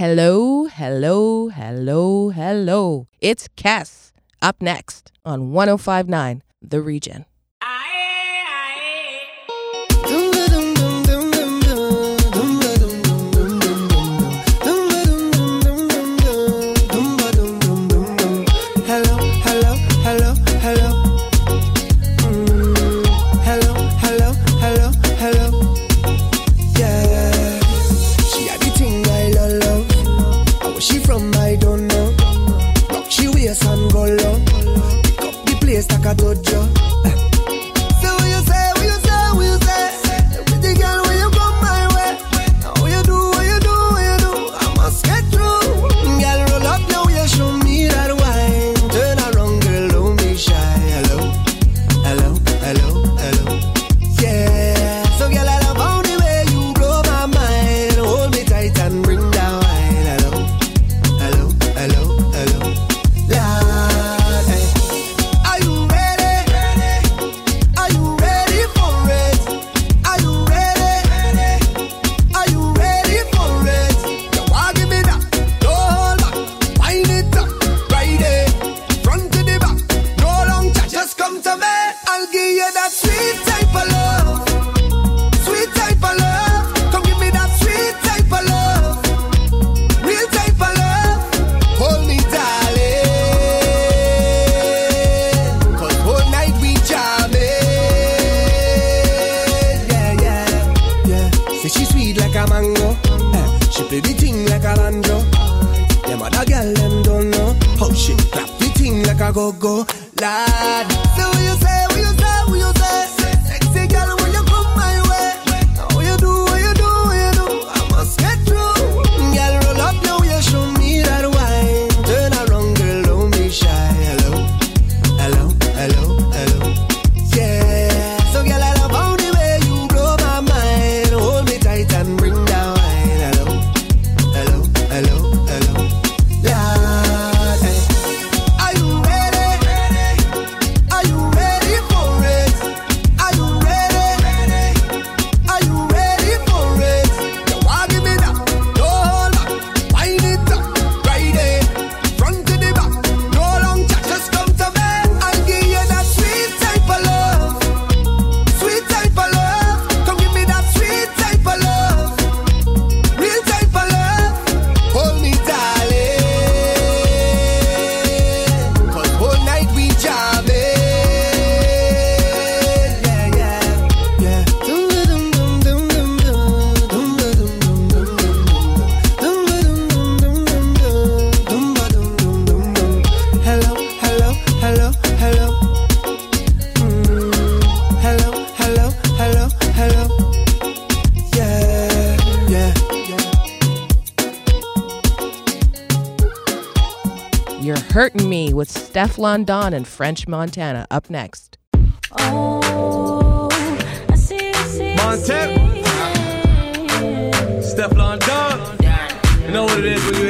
Hello, hello, hello, hello. It's Cass up next on 1059 The Region. sacatocho Teflon Don and French Montana up next. Oh, I see, I see, Montana, Teflon Don. You know what it is when you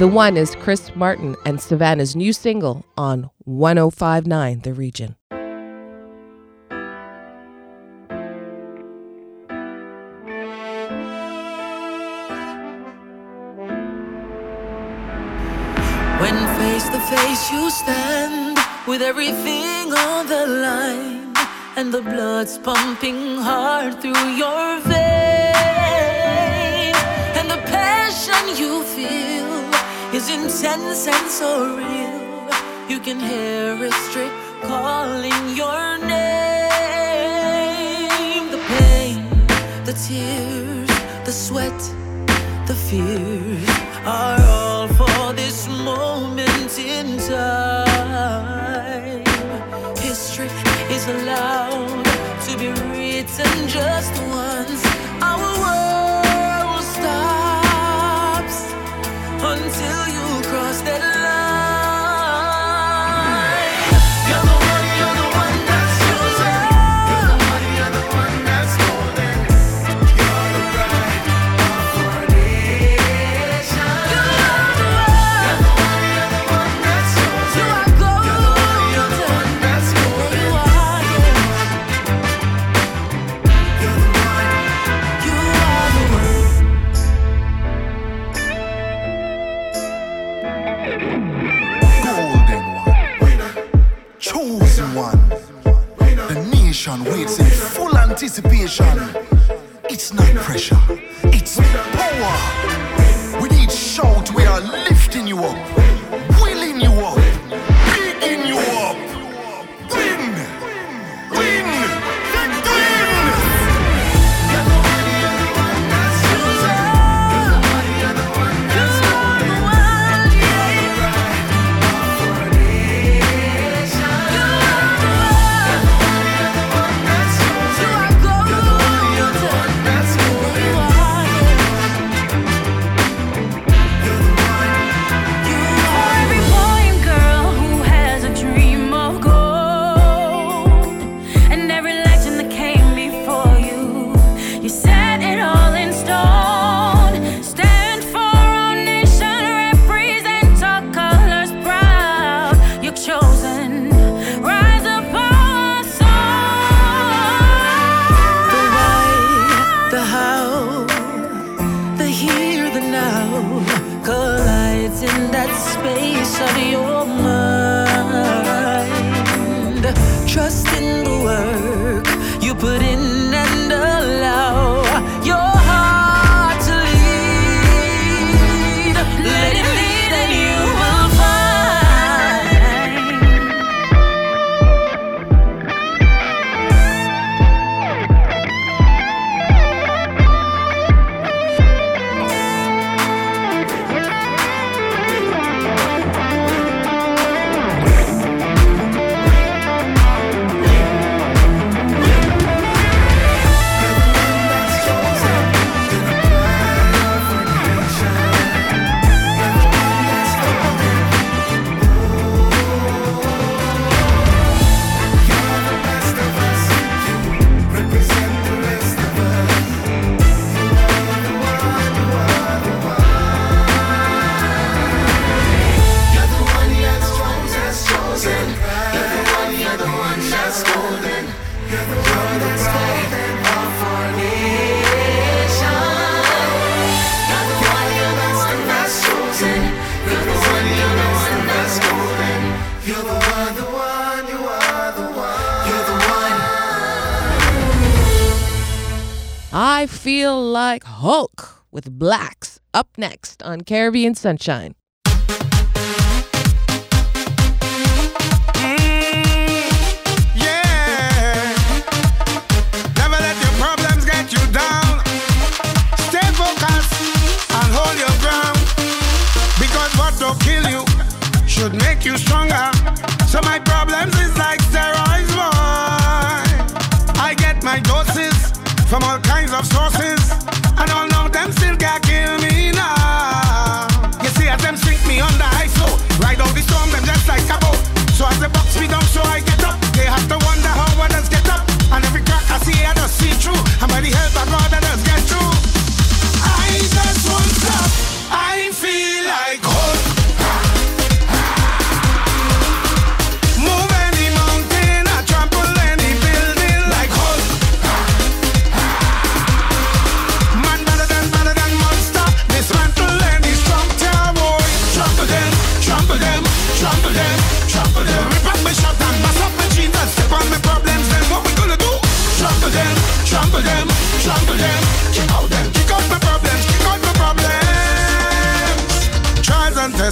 The one is Chris Martin and Savannah's new single on 1059 The Region. When face to face you stand with everything on the line and the blood's pumping hard through your veins and the passion you feel is intense and so real. You can hear a strip calling your name. The pain, the tears, the sweat, the fears are all for this moment in time. History is allowed to be written just once. It's not pressure, with Blacks up next on Caribbean Sunshine.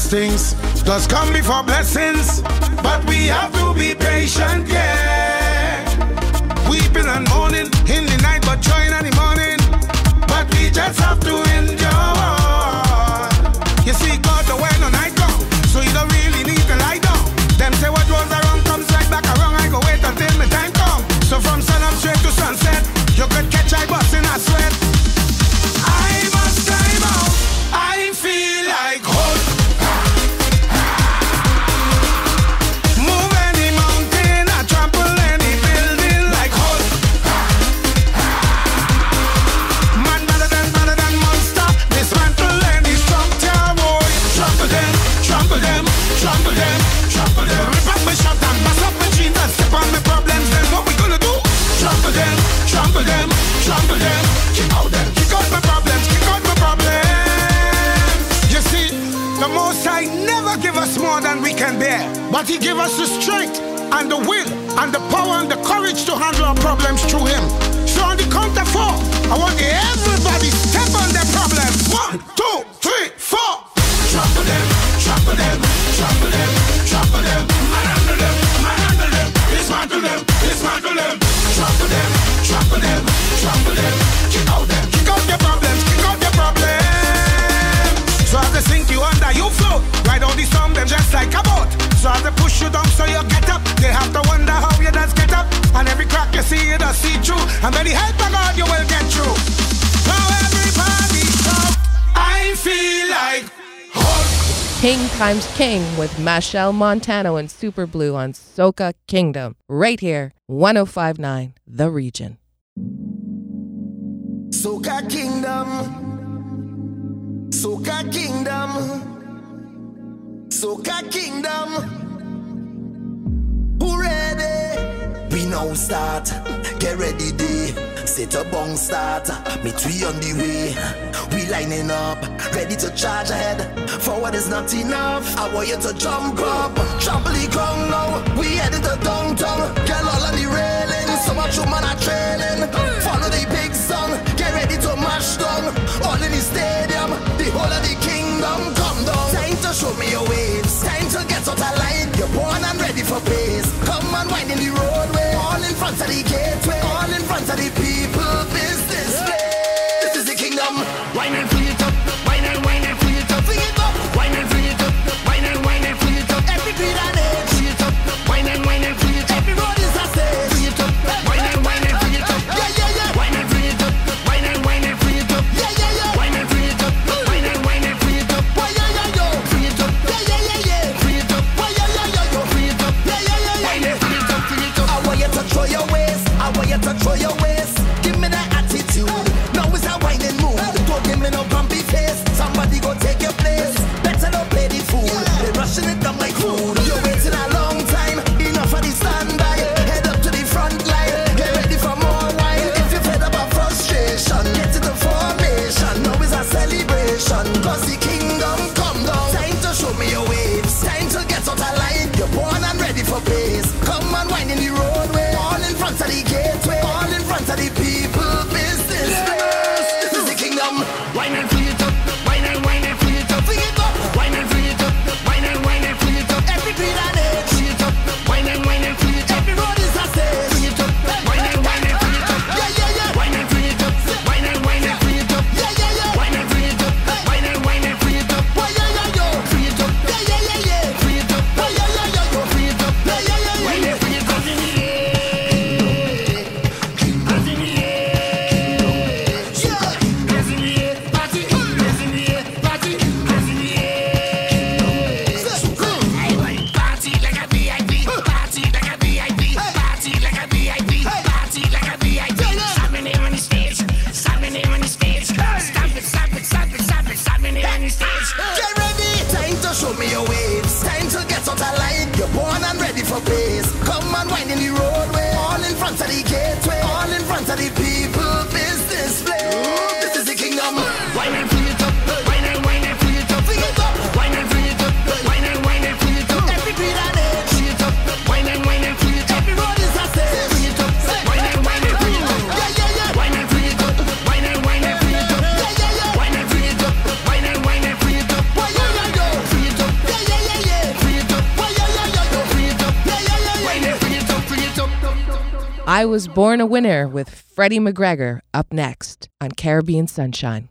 things does come before blessings, but we have to be patient, yeah. Weeping and mourning in the night, but joy in the morning. But we just have to endure. You see, God, the way no night go, so you don't really need to lie down. Them say what was around comes right back around. I go wait until my time come. So from sun up straight to sunset, you could catch I bus. see through. And by the help of God, you will get through. Now everybody stop. I feel like. King Times King with Machel Montano and Super Blue on Soca Kingdom, right here, 1059 The Region. Soca Kingdom, Soca Kingdom, Soca Kingdom. Who ready? We now start, get ready day. Set a bong start, me three on the way. We lining up, ready to charge ahead. For what is not enough, I want you to jump up. Trampoline come now, we headed to downtown. Get all on the railing, so much human are trailing. Follow the big song, get ready to mash down. All in the stadium, the whole of the kingdom come down. Time to show me your waves, time to get out of line. You're born and ready for pace. Come on wind in the パンサリー系 Come and wind in the roadway. All in front of the gateway. All in front of the. I was born a winner with Freddie McGregor up next on Caribbean Sunshine.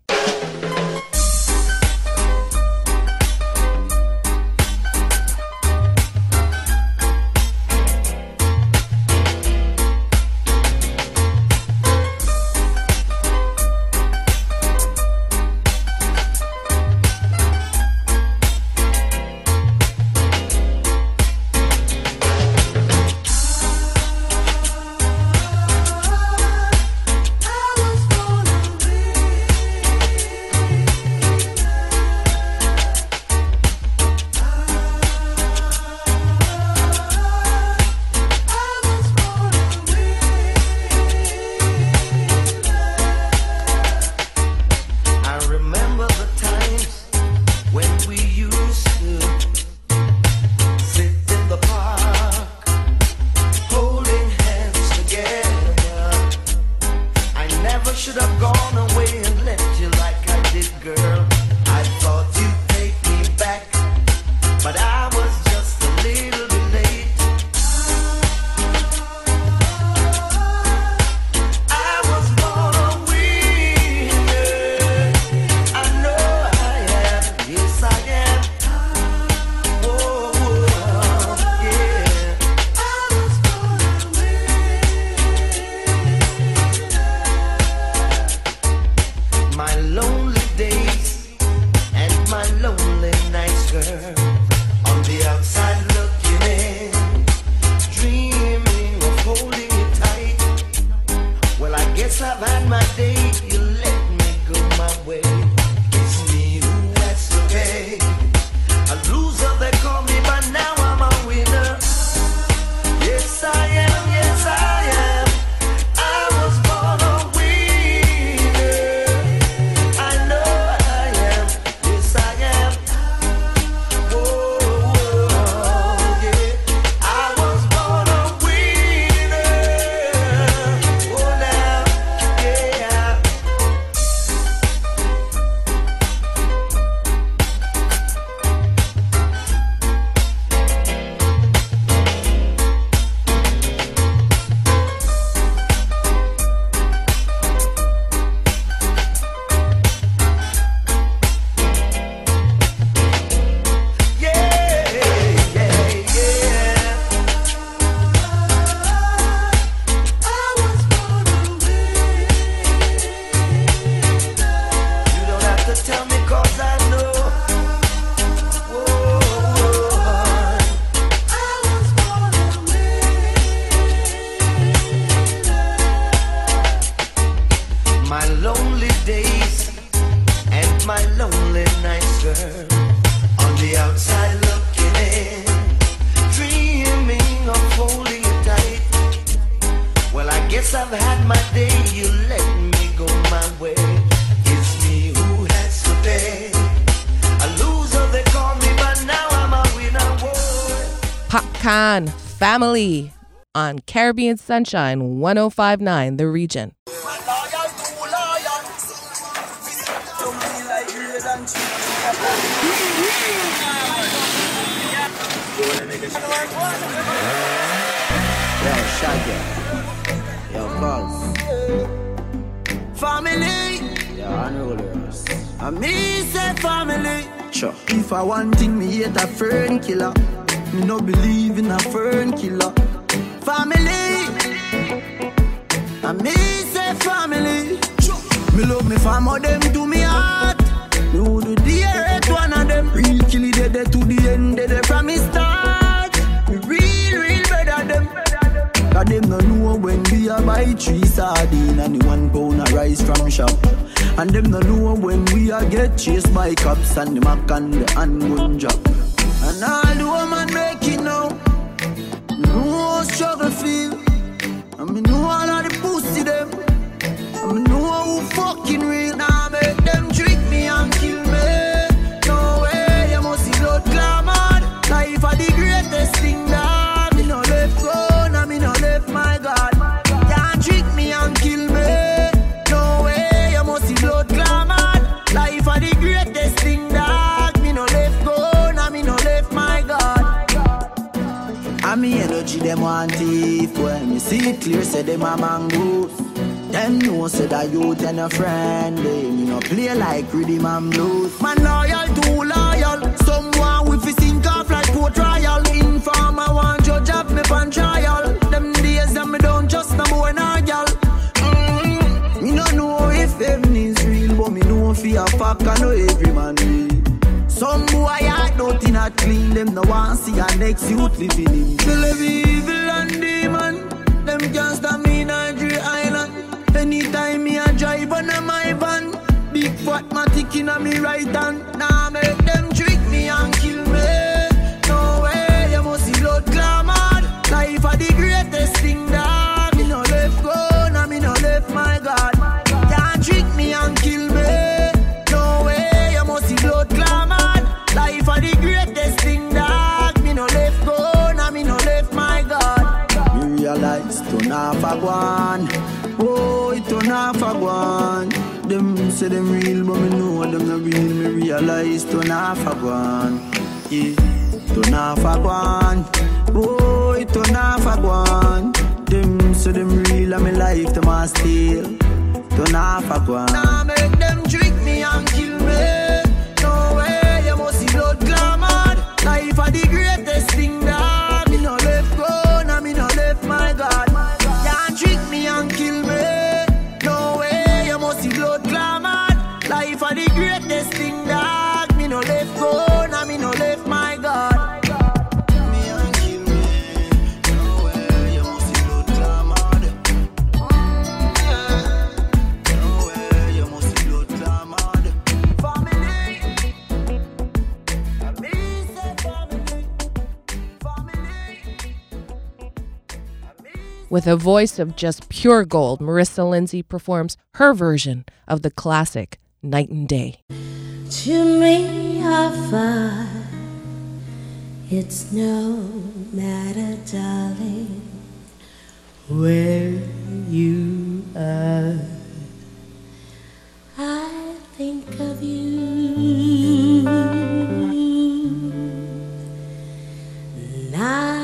family on Caribbean Sunshine 1059, The Region. Yo, Family. Yo, me say family. Sure. If I want thing, me hate a friend killer. Me no believe in a fern killer. Family, I me say family. Me love me fam, them to me heart. Me would do the hate one of them. Real kill it dead to the end, dead from me start. Me real, real better them. Cause them no know when we a buy three sardine and one pound of rice from shop. And them no know when we a get chased by cops and the mac and the handgun job. And all woman make it now. Me know how struggle feel. And me know all of the pussy them. And me know who fucking real. Now make them trick me and kill me. No way, you must see blood clamor. Life are the greatest thing that me no left go, now me no left my God. Can't trick me and kill me. No way, you must see blood clamor. Life are the greatest thing energy them want thief. When me see it clear say them a mangoes Them know say that you and a friend. They Me no play like rhythm and blues. Man loyal too loyal. Someone with fi sink off like Port trial. Informer want judge up me pan trial. Them days that me don't trust no boy nor girl mm Me no know if heaven is real But me know fi a fuck I know every man real some boy are dirty not clean, them no want see a next youth living in. Kill every evil and demon, them can't stop me in Nigeria Island. Anytime me a drive on my van, big fat matic in a me right hand. Now make them trick me and kill me. No way, you must see blood clamor. Life are the greatest thing that a guan, oh it a guan. Them say them real, but me know them not real. Me realize a guan, yeah. A guan, oh it a guan. Them say them real, and me life them a steal. A guan. Now make them trick me and kill me. No way, you must see blood clamor. Life are the greatest thing With a voice of just pure gold, Marissa Lindsay performs her version of the classic Night and Day. To me, it's no matter, darling, where you are. I think of you night